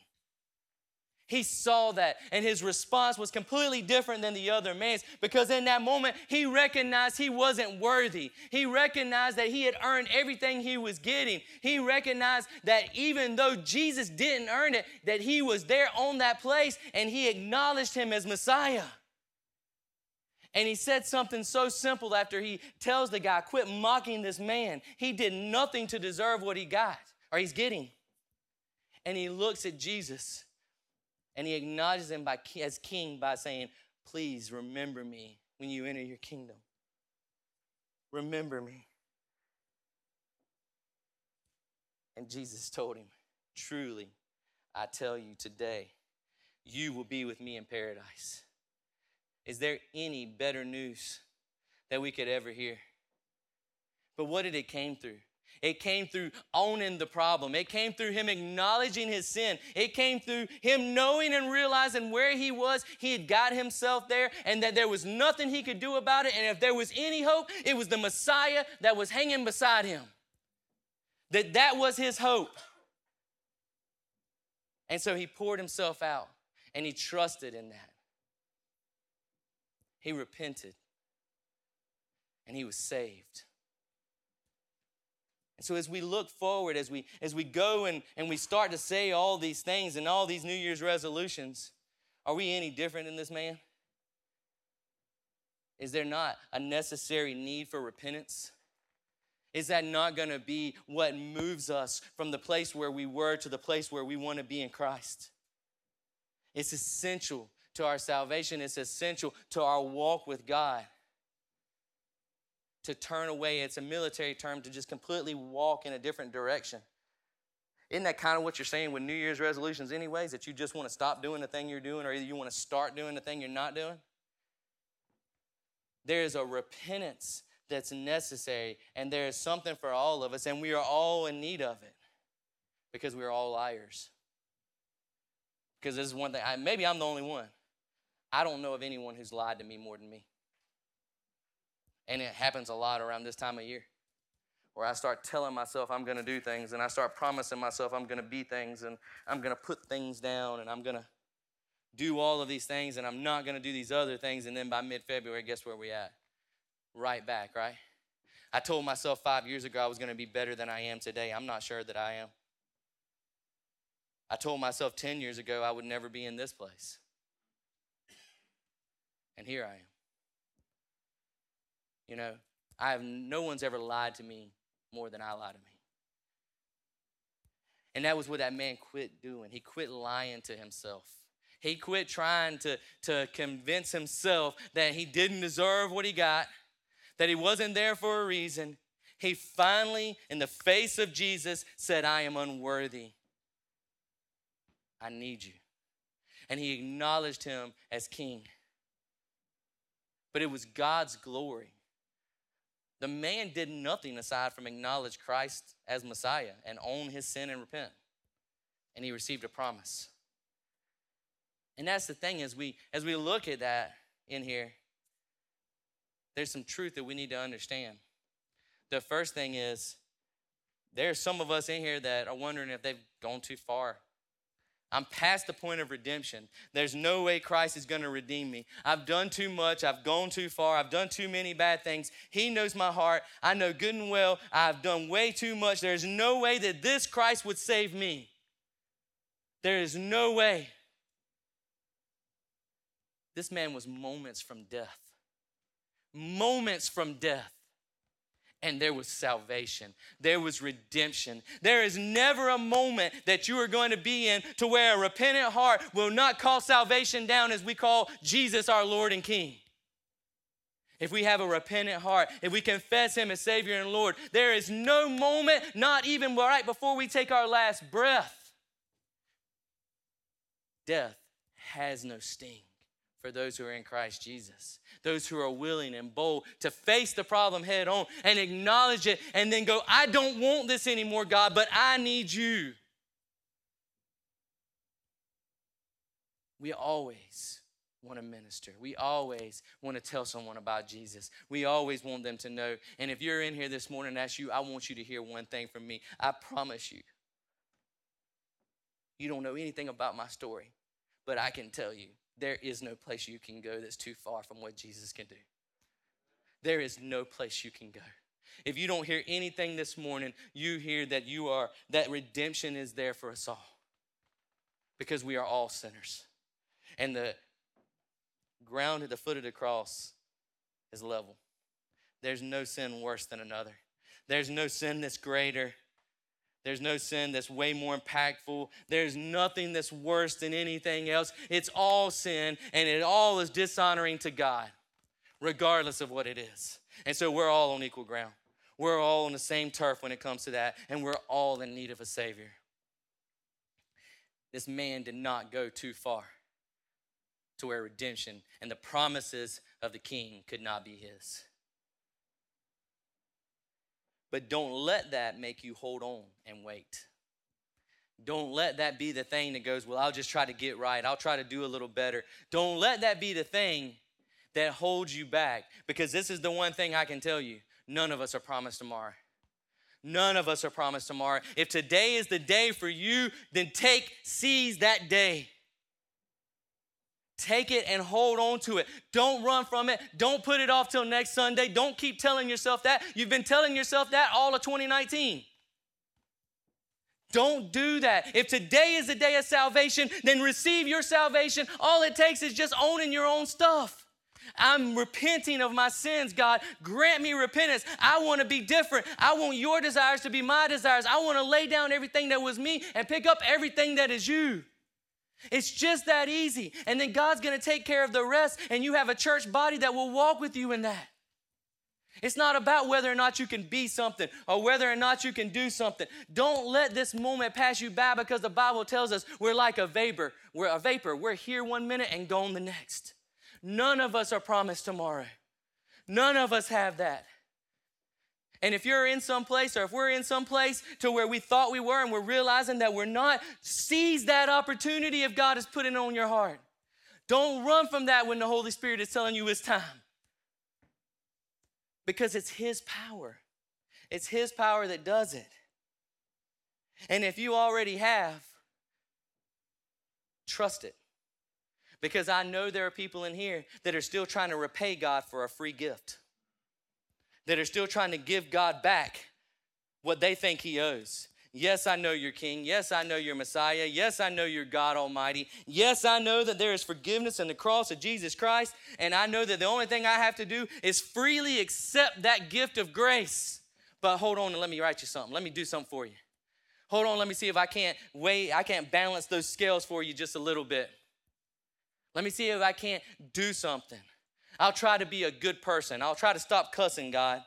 He saw that, and his response was completely different than the other man's because in that moment he recognized he wasn't worthy. He recognized that he had earned everything he was getting. He recognized that even though Jesus didn't earn it, that he was there on that place and he acknowledged him as Messiah. And he said something so simple after he tells the guy, Quit mocking this man. He did nothing to deserve what he got or he's getting. And he looks at Jesus and he acknowledges him by, as king by saying, Please remember me when you enter your kingdom. Remember me. And Jesus told him, Truly, I tell you today, you will be with me in paradise. Is there any better news that we could ever hear? But what did it came through? It came through owning the problem. It came through him acknowledging his sin. It came through him knowing and realizing where he was. He had got himself there and that there was nothing he could do about it. And if there was any hope, it was the Messiah that was hanging beside him. That that was his hope. And so he poured himself out and he trusted in that. He repented and he was saved. So as we look forward, as we as we go and, and we start to say all these things and all these New Year's resolutions, are we any different than this man? Is there not a necessary need for repentance? Is that not going to be what moves us from the place where we were to the place where we want to be in Christ? It's essential to our salvation, it's essential to our walk with God to turn away. It's a military term to just completely walk in a different direction. Isn't that kind of what you're saying with New Year's resolutions, anyways? That you just want to stop doing the thing you're doing, or either you want to start doing the thing you're not doing? There is a repentance that's necessary, and there is something for all of us, and we are all in need of it because we are all liars. Because this is one thing, I, maybe I'm the only one. I don't know of anyone who's lied to me more than me. And it happens a lot around this time of year where I start telling myself I'm going to do things and I start promising myself I'm going to be things and I'm going to put things down and I'm going to do all of these things and I'm not going to do these other things. And then by mid February, guess where we at? Right back, right? I told myself five years ago I was going to be better than I am today. I'm not sure that I am. I told myself 10 years ago I would never be in this place. And here I am. You know, I have no one's ever lied to me more than I lie to me. And that was what that man quit doing. He quit lying to himself. He quit trying to, to convince himself that he didn't deserve what he got, that he wasn't there for a reason. He finally, in the face of Jesus, said, I am unworthy. I need you. And he acknowledged him as king. But it was God's glory The man did nothing aside from acknowledge Christ as Messiah and own his sin and repent. And he received a promise. And that's the thing as we as we look at that in here, there's some truth that we need to understand. The first thing is there's some of us in here that are wondering if they've gone too far. I'm past the point of redemption. There's no way Christ is going to redeem me. I've done too much. I've gone too far. I've done too many bad things. He knows my heart. I know good and well I've done way too much. There's no way that this Christ would save me. There is no way. This man was moments from death. Moments from death and there was salvation. There was redemption. There is never a moment that you are going to be in to where a repentant heart will not call salvation down as we call Jesus our Lord and King. If we have a repentant heart, if we confess Him as Savior and Lord, there is no moment, not even right before we take our last breath. Death has no sting for those who are in Christ Jesus. Those who are willing and bold to face the problem head on and acknowledge it and then go, I don't want this anymore, God, but I need you. We always want to minister. We always want to tell someone about Jesus. We always want them to know. And if you're in here this morning, that's you, I want you to hear one thing from me. I promise you. You don't know anything about my story, but I can tell you there is no place you can go that's too far from what Jesus can do. There is no place you can go. If you don't hear anything this morning, you hear that you are that redemption is there for us all. Because we are all sinners. And the ground at the foot of the cross is level. There's no sin worse than another. There's no sin that's greater there's no sin that's way more impactful. There's nothing that's worse than anything else. It's all sin, and it all is dishonoring to God, regardless of what it is. And so we're all on equal ground. We're all on the same turf when it comes to that, and we're all in need of a Savior. This man did not go too far to where redemption and the promises of the king could not be his. But don't let that make you hold on and wait. Don't let that be the thing that goes, well, I'll just try to get right. I'll try to do a little better. Don't let that be the thing that holds you back because this is the one thing I can tell you none of us are promised tomorrow. None of us are promised tomorrow. If today is the day for you, then take, seize that day. Take it and hold on to it. Don't run from it. Don't put it off till next Sunday. Don't keep telling yourself that. You've been telling yourself that all of 2019. Don't do that. If today is the day of salvation, then receive your salvation. All it takes is just owning your own stuff. I'm repenting of my sins, God. Grant me repentance. I want to be different. I want your desires to be my desires. I want to lay down everything that was me and pick up everything that is you. It's just that easy. And then God's going to take care of the rest, and you have a church body that will walk with you in that. It's not about whether or not you can be something or whether or not you can do something. Don't let this moment pass you by because the Bible tells us we're like a vapor. We're a vapor. We're here one minute and gone the next. None of us are promised tomorrow. None of us have that. And if you're in some place or if we're in some place to where we thought we were and we're realizing that we're not, seize that opportunity if God is putting on your heart. Don't run from that when the Holy Spirit is telling you it's time. Because it's His power. It's His power that does it. And if you already have, trust it. Because I know there are people in here that are still trying to repay God for a free gift that are still trying to give God back what they think He owes. Yes, I know you're King. Yes, I know you're Messiah. Yes, I know you're God Almighty. Yes, I know that there is forgiveness in the cross of Jesus Christ. And I know that the only thing I have to do is freely accept that gift of grace. But hold on and let me write you something. Let me do something for you. Hold on, let me see if I can't weigh, I can't balance those scales for you just a little bit. Let me see if I can't do something. I'll try to be a good person. I'll try to stop cussing, God.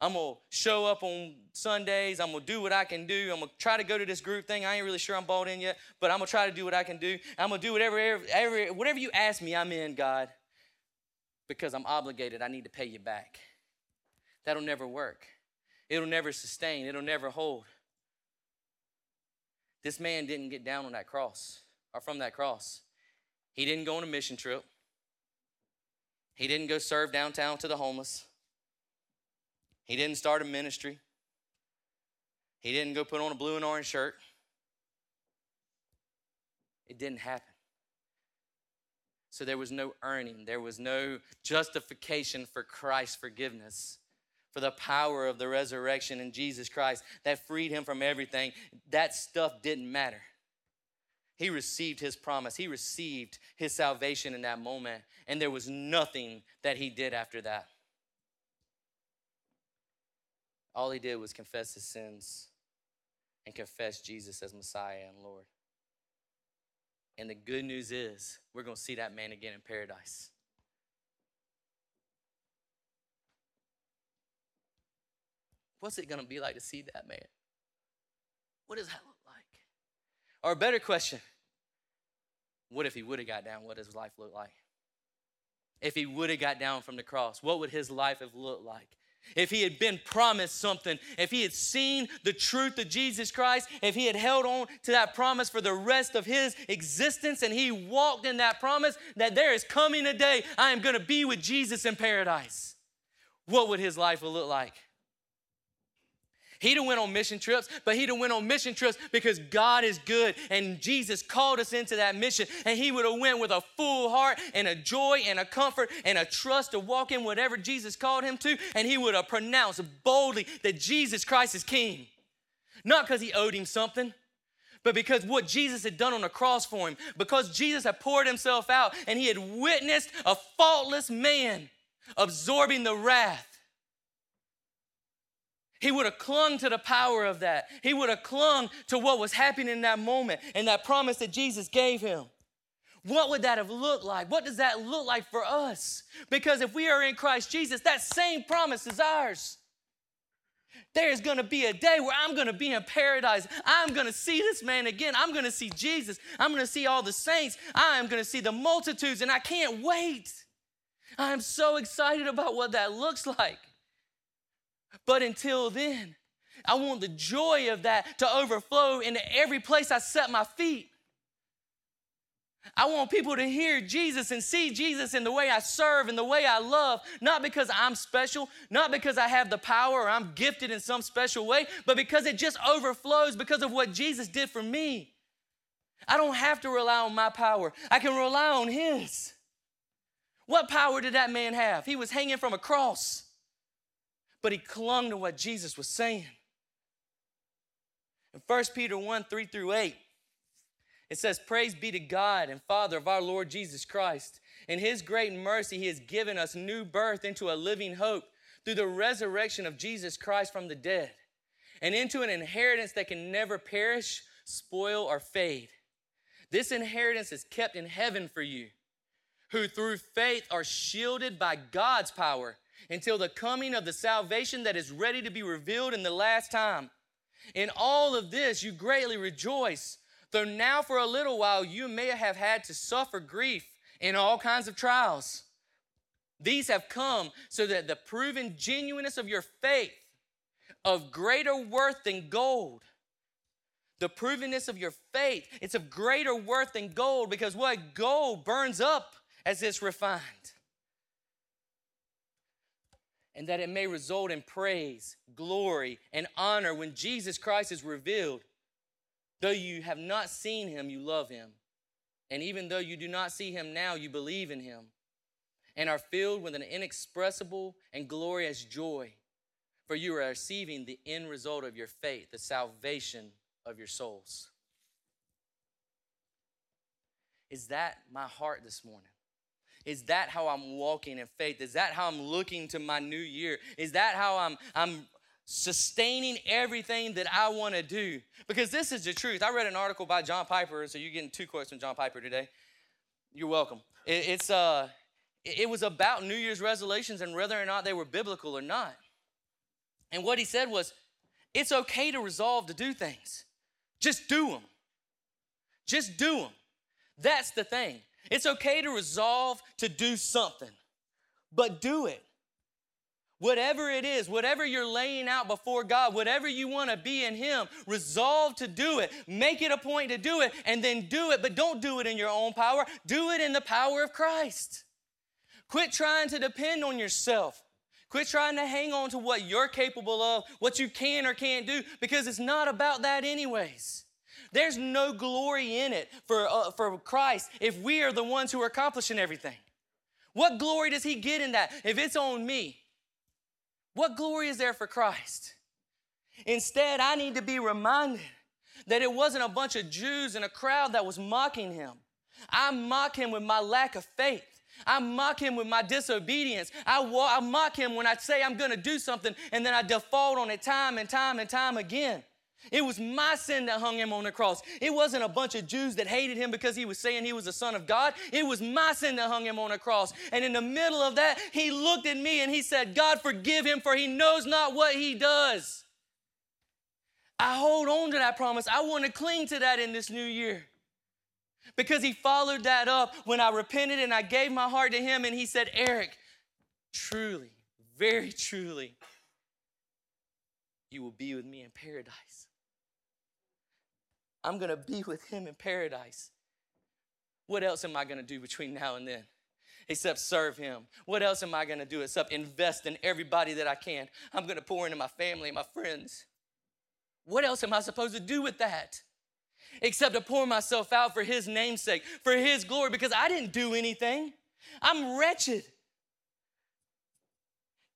I'm gonna show up on Sundays. I'm gonna do what I can do. I'm gonna try to go to this group thing. I ain't really sure I'm bought in yet, but I'm gonna try to do what I can do. I'm gonna do whatever, every, whatever you ask me, I'm in, God, because I'm obligated. I need to pay you back. that'll never work. It'll never sustain, it'll never hold. This man didn't get down on that cross or from that cross. He didn't go on a mission trip. He didn't go serve downtown to the homeless. He didn't start a ministry. He didn't go put on a blue and orange shirt. It didn't happen. So there was no earning, there was no justification for Christ's forgiveness, for the power of the resurrection in Jesus Christ that freed him from everything. That stuff didn't matter. He received his promise, he received his salvation in that moment, and there was nothing that he did after that. All he did was confess his sins and confess Jesus as Messiah and Lord. And the good news is, we're going to see that man again in paradise. What's it going to be like to see that man? What is that? Or a better question what if he would have got down? What does his life look like? If he would have got down from the cross, what would his life have looked like? if he had been promised something, if he had seen the truth of Jesus Christ, if he had held on to that promise for the rest of his existence and he walked in that promise that there is coming a day I am going to be with Jesus in paradise, what would his life look like? He'd have went on mission trips, but he'd have went on mission trips because God is good and Jesus called us into that mission. And he would have went with a full heart and a joy and a comfort and a trust to walk in whatever Jesus called him to. And he would have pronounced boldly that Jesus Christ is King. Not because he owed him something, but because what Jesus had done on the cross for him, because Jesus had poured himself out and he had witnessed a faultless man absorbing the wrath he would have clung to the power of that. He would have clung to what was happening in that moment and that promise that Jesus gave him. What would that have looked like? What does that look like for us? Because if we are in Christ Jesus, that same promise is ours. There's gonna be a day where I'm gonna be in paradise. I'm gonna see this man again. I'm gonna see Jesus. I'm gonna see all the saints. I am gonna see the multitudes, and I can't wait. I'm so excited about what that looks like. But until then, I want the joy of that to overflow into every place I set my feet. I want people to hear Jesus and see Jesus in the way I serve and the way I love, not because I'm special, not because I have the power or I'm gifted in some special way, but because it just overflows because of what Jesus did for me. I don't have to rely on my power, I can rely on His. What power did that man have? He was hanging from a cross but he clung to what Jesus was saying. In 1 Peter 1 3 through 8, it says, Praise be to God and Father of our Lord Jesus Christ. In his great mercy, he has given us new birth into a living hope through the resurrection of Jesus Christ from the dead, and into an inheritance that can never perish, spoil, or fade. This inheritance is kept in heaven for you, who through faith are shielded by God's power until the coming of the salvation that is ready to be revealed in the last time. In all of this, you greatly rejoice, though now for a little while you may have had to suffer grief in all kinds of trials. These have come so that the proven genuineness of your faith, of greater worth than gold, the provenness of your faith, it's of greater worth than gold because what gold burns up as it's refined and that it may result in praise, glory, and honor when Jesus Christ is revealed. Though you have not seen him, you love him. And even though you do not see him now, you believe in him and are filled with an inexpressible and glorious joy, for you are receiving the end result of your faith, the salvation of your souls. Is that my heart this morning? Is that how I'm walking in faith? Is that how I'm looking to my new year? Is that how I'm, I'm sustaining everything that I want to do? Because this is the truth. I read an article by John Piper, so you're getting two quotes from John Piper today. You're welcome. It, it's, uh, it was about New Year's resolutions and whether or not they were biblical or not. And what he said was, it's okay to resolve to do things. Just do them. Just do them. That's the thing. It's okay to resolve to do something, but do it. Whatever it is, whatever you're laying out before God, whatever you want to be in Him, resolve to do it. Make it a point to do it and then do it, but don't do it in your own power. Do it in the power of Christ. Quit trying to depend on yourself. Quit trying to hang on to what you're capable of, what you can or can't do, because it's not about that, anyways. There's no glory in it for, uh, for Christ if we are the ones who are accomplishing everything. What glory does He get in that if it's on me? What glory is there for Christ? Instead, I need to be reminded that it wasn't a bunch of Jews in a crowd that was mocking him. I mock him with my lack of faith. I mock him with my disobedience. I, I mock him when I say I'm going to do something and then I default on it time and time and time again. It was my sin that hung him on the cross. It wasn't a bunch of Jews that hated him because he was saying he was the Son of God. It was my sin that hung him on the cross. And in the middle of that, he looked at me and he said, God, forgive him, for he knows not what he does. I hold on to that promise. I want to cling to that in this new year. Because he followed that up when I repented and I gave my heart to him, and he said, Eric, truly, very truly, you will be with me in paradise. I'm going to be with him in paradise. What else am I going to do between now and then? Except serve him. What else am I going to do except invest in everybody that I can? I'm going to pour into my family and my friends. What else am I supposed to do with that? Except to pour myself out for his namesake, for his glory, because I didn't do anything. I'm wretched.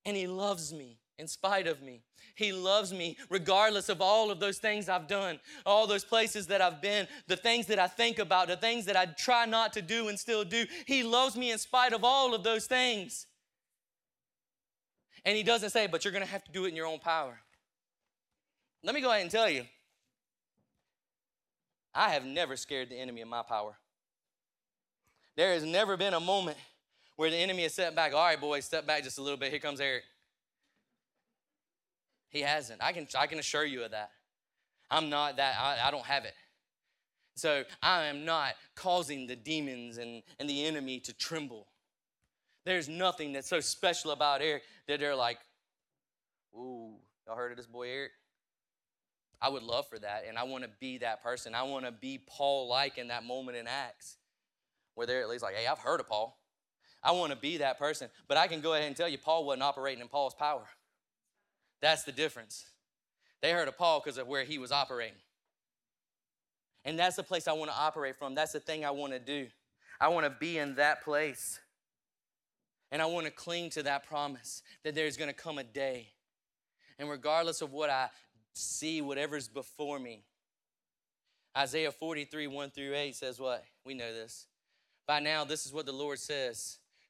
And he loves me in spite of me. He loves me regardless of all of those things I've done, all those places that I've been, the things that I think about, the things that I try not to do and still do. He loves me in spite of all of those things. And He doesn't say, but you're going to have to do it in your own power. Let me go ahead and tell you I have never scared the enemy in my power. There has never been a moment where the enemy has stepped back. All right, boys, step back just a little bit. Here comes Eric. He hasn't. I can, I can assure you of that. I'm not that, I, I don't have it. So I am not causing the demons and, and the enemy to tremble. There's nothing that's so special about Eric that they're like, ooh, y'all heard of this boy Eric? I would love for that, and I want to be that person. I want to be Paul like in that moment in Acts, where they're at least like, hey, I've heard of Paul. I want to be that person. But I can go ahead and tell you, Paul wasn't operating in Paul's power. That's the difference. They heard of Paul because of where he was operating. And that's the place I want to operate from. That's the thing I want to do. I want to be in that place. And I want to cling to that promise that there's going to come a day. And regardless of what I see, whatever's before me, Isaiah 43, 1 through 8 says what? We know this. By now, this is what the Lord says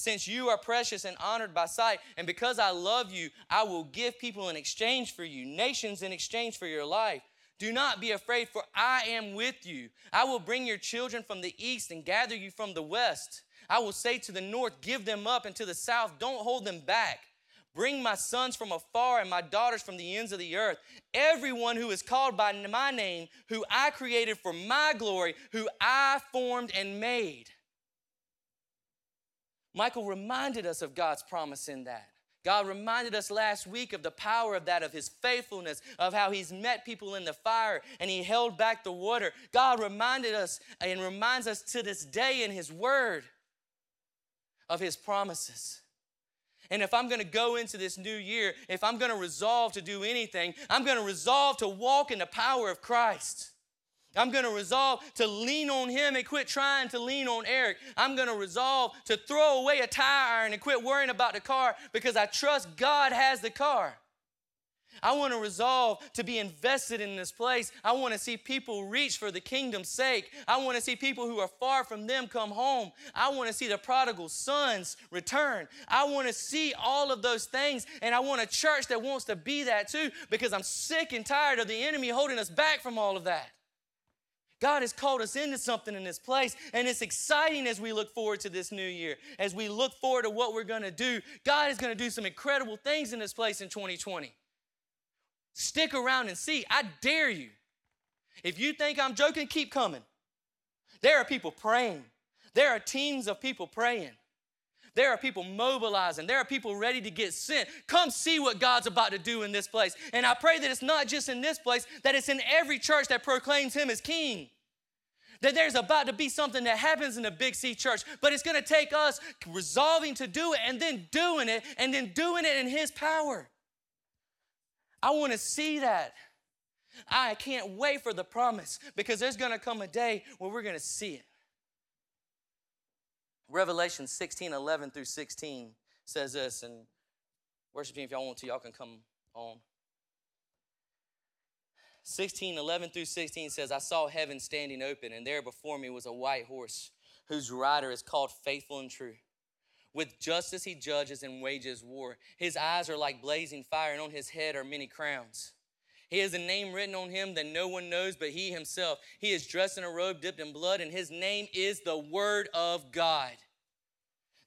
Since you are precious and honored by sight, and because I love you, I will give people in exchange for you, nations in exchange for your life. Do not be afraid, for I am with you. I will bring your children from the east and gather you from the west. I will say to the north, Give them up, and to the south, Don't hold them back. Bring my sons from afar and my daughters from the ends of the earth. Everyone who is called by my name, who I created for my glory, who I formed and made. Michael reminded us of God's promise in that. God reminded us last week of the power of that, of his faithfulness, of how he's met people in the fire and he held back the water. God reminded us and reminds us to this day in his word of his promises. And if I'm gonna go into this new year, if I'm gonna resolve to do anything, I'm gonna resolve to walk in the power of Christ. I'm going to resolve to lean on him and quit trying to lean on Eric. I'm going to resolve to throw away a tire iron and quit worrying about the car because I trust God has the car. I want to resolve to be invested in this place. I want to see people reach for the kingdom's sake. I want to see people who are far from them come home. I want to see the prodigal sons return. I want to see all of those things. And I want a church that wants to be that too because I'm sick and tired of the enemy holding us back from all of that. God has called us into something in this place, and it's exciting as we look forward to this new year. As we look forward to what we're going to do, God is going to do some incredible things in this place in 2020. Stick around and see. I dare you. If you think I'm joking, keep coming. There are people praying, there are teams of people praying. There are people mobilizing. There are people ready to get sent. Come see what God's about to do in this place. And I pray that it's not just in this place, that it's in every church that proclaims Him as King. That there's about to be something that happens in the Big C church, but it's going to take us resolving to do it and then doing it and then doing it in His power. I want to see that. I can't wait for the promise because there's going to come a day where we're going to see it. Revelation 16 11 through 16 says this, and worship team, if y'all want to, y'all can come on. 16 11 through 16 says, I saw heaven standing open, and there before me was a white horse, whose rider is called Faithful and True. With justice he judges and wages war. His eyes are like blazing fire, and on his head are many crowns. He has a name written on him that no one knows but he himself. He is dressed in a robe dipped in blood, and his name is the Word of God.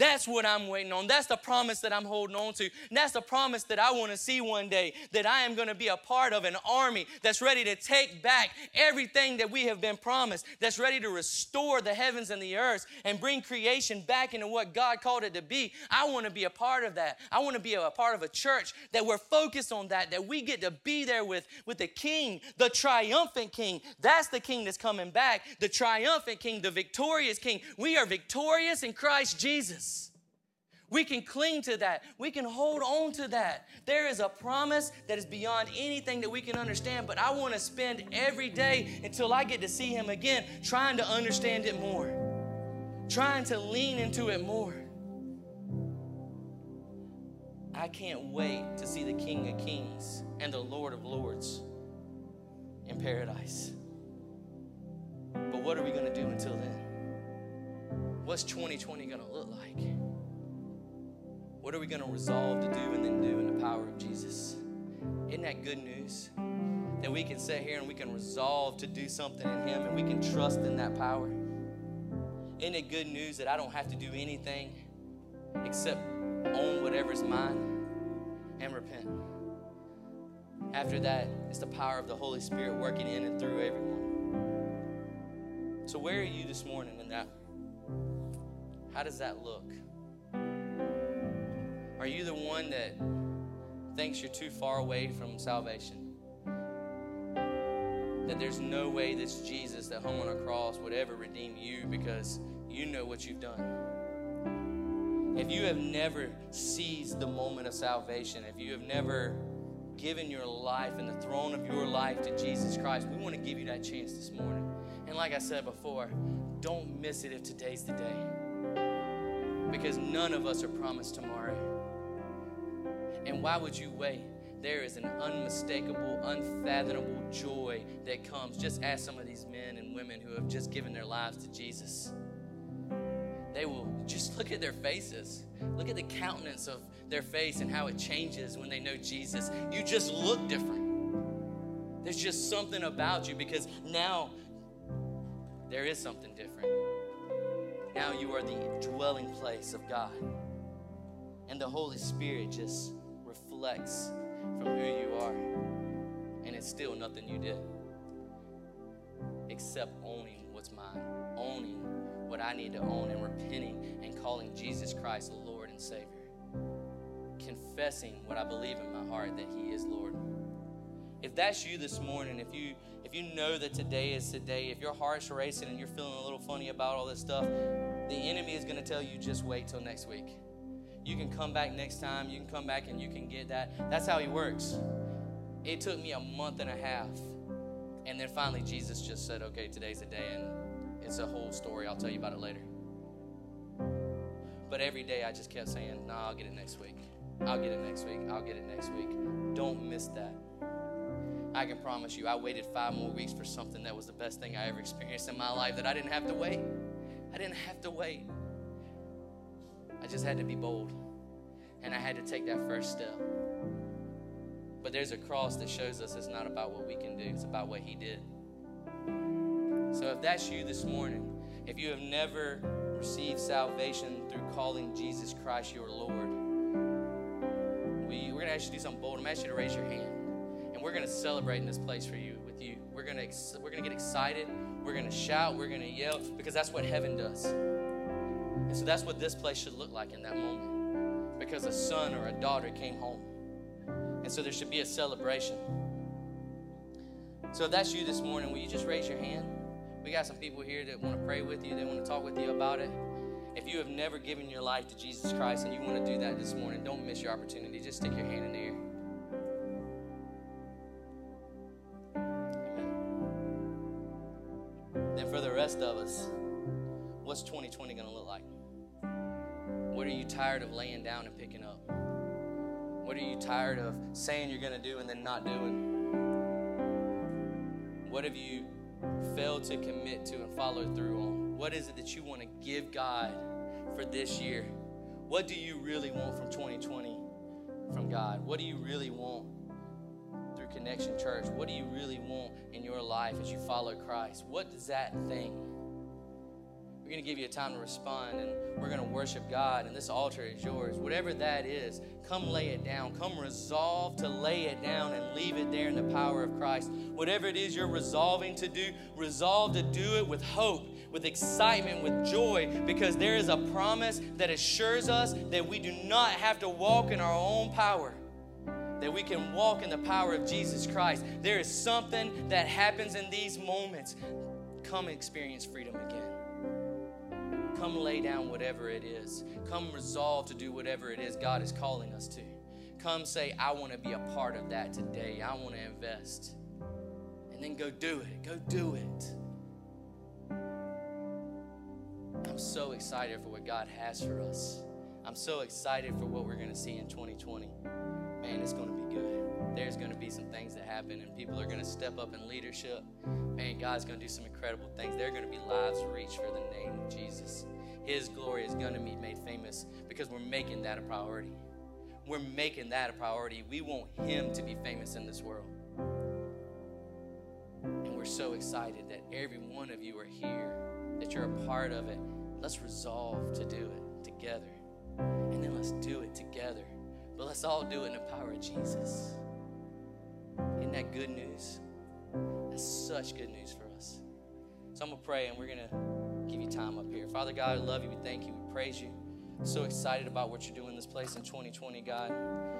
That's what I'm waiting on. That's the promise that I'm holding on to. And that's the promise that I want to see one day that I am going to be a part of an army that's ready to take back everything that we have been promised, that's ready to restore the heavens and the earth and bring creation back into what God called it to be. I want to be a part of that. I want to be a part of a church that we're focused on that, that we get to be there with, with the king, the triumphant king. That's the king that's coming back, the triumphant king, the victorious king. We are victorious in Christ Jesus. We can cling to that. We can hold on to that. There is a promise that is beyond anything that we can understand, but I want to spend every day until I get to see Him again trying to understand it more, trying to lean into it more. I can't wait to see the King of Kings and the Lord of Lords in paradise. But what are we going to do until then? What's 2020 going to look like? What are we going to resolve to do and then do in the power of Jesus? Isn't that good news? That we can sit here and we can resolve to do something in Him and we can trust in that power. Isn't it good news that I don't have to do anything except own whatever's mine and repent? After that, it's the power of the Holy Spirit working in and through everyone. So, where are you this morning in that? How does that look? Are you the one that thinks you're too far away from salvation? That there's no way this Jesus that hung on a cross would ever redeem you because you know what you've done. If you have never seized the moment of salvation, if you have never given your life and the throne of your life to Jesus Christ, we want to give you that chance this morning. And like I said before, don't miss it if today's the day. Because none of us are promised tomorrow. And why would you wait? There is an unmistakable, unfathomable joy that comes. Just ask some of these men and women who have just given their lives to Jesus. They will just look at their faces. Look at the countenance of their face and how it changes when they know Jesus. You just look different. There's just something about you because now there is something different. Now you are the dwelling place of God. And the Holy Spirit just reflects from who you are. And it's still nothing you did except owning what's mine, owning what I need to own, and repenting and calling Jesus Christ Lord and Savior. Confessing what I believe in my heart that He is Lord. if that's you this morning, if you if you know that today is today, if your heart's racing and you're feeling a little funny about all this stuff, the enemy is going to tell you just wait till next week. You can come back next time. You can come back and you can get that. That's how he works. It took me a month and a half. And then finally, Jesus just said, okay, today's the day. And it's a whole story. I'll tell you about it later. But every day I just kept saying, no, nah, I'll get it next week. I'll get it next week. I'll get it next week. Don't miss that. I can promise you, I waited five more weeks for something that was the best thing I ever experienced in my life that I didn't have to wait. I didn't have to wait. I just had to be bold. And I had to take that first step. But there's a cross that shows us it's not about what we can do, it's about what He did. So if that's you this morning, if you have never received salvation through calling Jesus Christ your Lord, we, we're going to ask you to do something bold. I'm going to ask you to raise your hand and we're going to celebrate in this place for you with you. We're going to we're going to get excited. We're going to shout. We're going to yell because that's what heaven does. And so that's what this place should look like in that moment. Because a son or a daughter came home. And so there should be a celebration. So if that's you this morning, will you just raise your hand? We got some people here that want to pray with you, they want to talk with you about it. If you have never given your life to Jesus Christ and you want to do that this morning, don't miss your opportunity. Just stick your hand in the air. Amen. Then for the rest of us, what's 2020 going to look like? What are you tired of laying down and picking up? What are you tired of saying you're going to do and then not doing? What have you failed to commit to and follow through on? What is it that you want to give God for this year? What do you really want from 2020 from God? What do you really want through Connection Church, what do you really want in your life as you follow Christ? What does that thing? We're going to give you a time to respond and we're going to worship God, and this altar is yours. Whatever that is, come lay it down. Come resolve to lay it down and leave it there in the power of Christ. Whatever it is you're resolving to do, resolve to do it with hope, with excitement, with joy, because there is a promise that assures us that we do not have to walk in our own power that we can walk in the power of Jesus Christ. There is something that happens in these moments. Come experience freedom again. Come lay down whatever it is. Come resolve to do whatever it is God is calling us to. Come say, I want to be a part of that today. I want to invest. And then go do it. Go do it. I'm so excited for what God has for us. I'm so excited for what we're going to see in 2020 man, it's going to be good. There's going to be some things that happen, and people are going to step up in leadership. Man, God's going to do some incredible things. There are going to be lives reached for the name of Jesus. His glory is going to be made famous because we're making that a priority. We're making that a priority. We want Him to be famous in this world. And we're so excited that every one of you are here, that you're a part of it. Let's resolve to do it together. And then let's do it together. But let's all do it in the power of Jesus. Isn't that good news? That's such good news for us. So I'm going to pray and we're going to give you time up here. Father God, I love you. We thank you. We praise you. So excited about what you're doing in this place in 2020, God.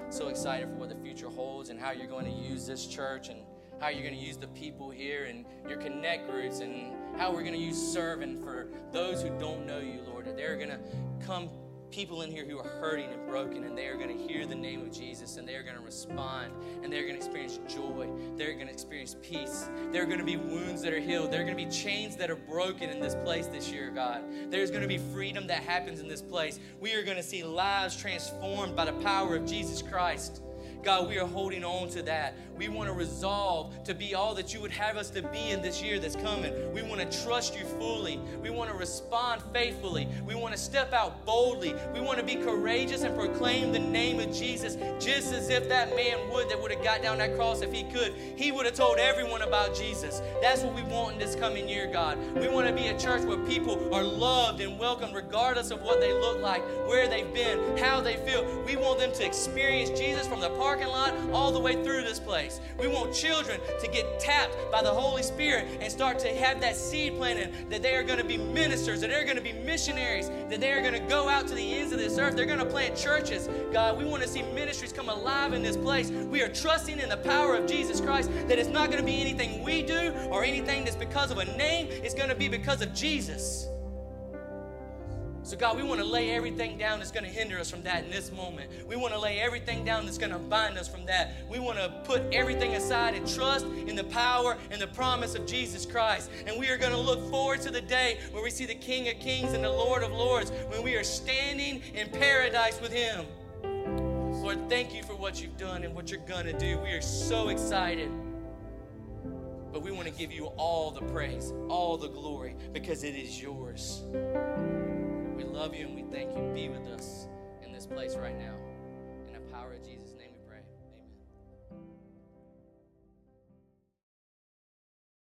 So excited for what the future holds and how you're going to use this church and how you're going to use the people here and your connect groups and how we're going to use serving for those who don't know you, Lord. That they're going to come people in here who are hurting and broken, and they are going to hear the name of Jesus and they are going to respond and they're going to experience joy. They're going to experience peace. There are going to be wounds that are healed. There are going to be chains that are broken in this place this year, God. There's going to be freedom that happens in this place. We are going to see lives transformed by the power of Jesus Christ. God, we are holding on to that. We want to resolve to be all that you would have us to be in this year that's coming. We want to trust you fully. We want to respond faithfully. We want to step out boldly. We want to be courageous and proclaim the name of Jesus just as if that man would that would have got down that cross if he could. He would have told everyone about Jesus. That's what we want in this coming year, God. We want to be a church where people are loved and welcomed regardless of what they look like, where they've been, how they feel. We want them to experience Jesus from the parking lot all the way through this place. Place. We want children to get tapped by the Holy Spirit and start to have that seed planted that they are going to be ministers, that they're going to be missionaries, that they are going to go out to the ends of this earth. They're going to plant churches. God, we want to see ministries come alive in this place. We are trusting in the power of Jesus Christ that it's not going to be anything we do or anything that's because of a name, it's going to be because of Jesus. So, God, we want to lay everything down that's going to hinder us from that in this moment. We want to lay everything down that's going to bind us from that. We want to put everything aside and trust in the power and the promise of Jesus Christ. And we are going to look forward to the day where we see the King of Kings and the Lord of Lords, when we are standing in paradise with Him. Lord, thank you for what you've done and what you're going to do. We are so excited. But we want to give you all the praise, all the glory, because it is yours love you and we thank you. Be with us in this place right now.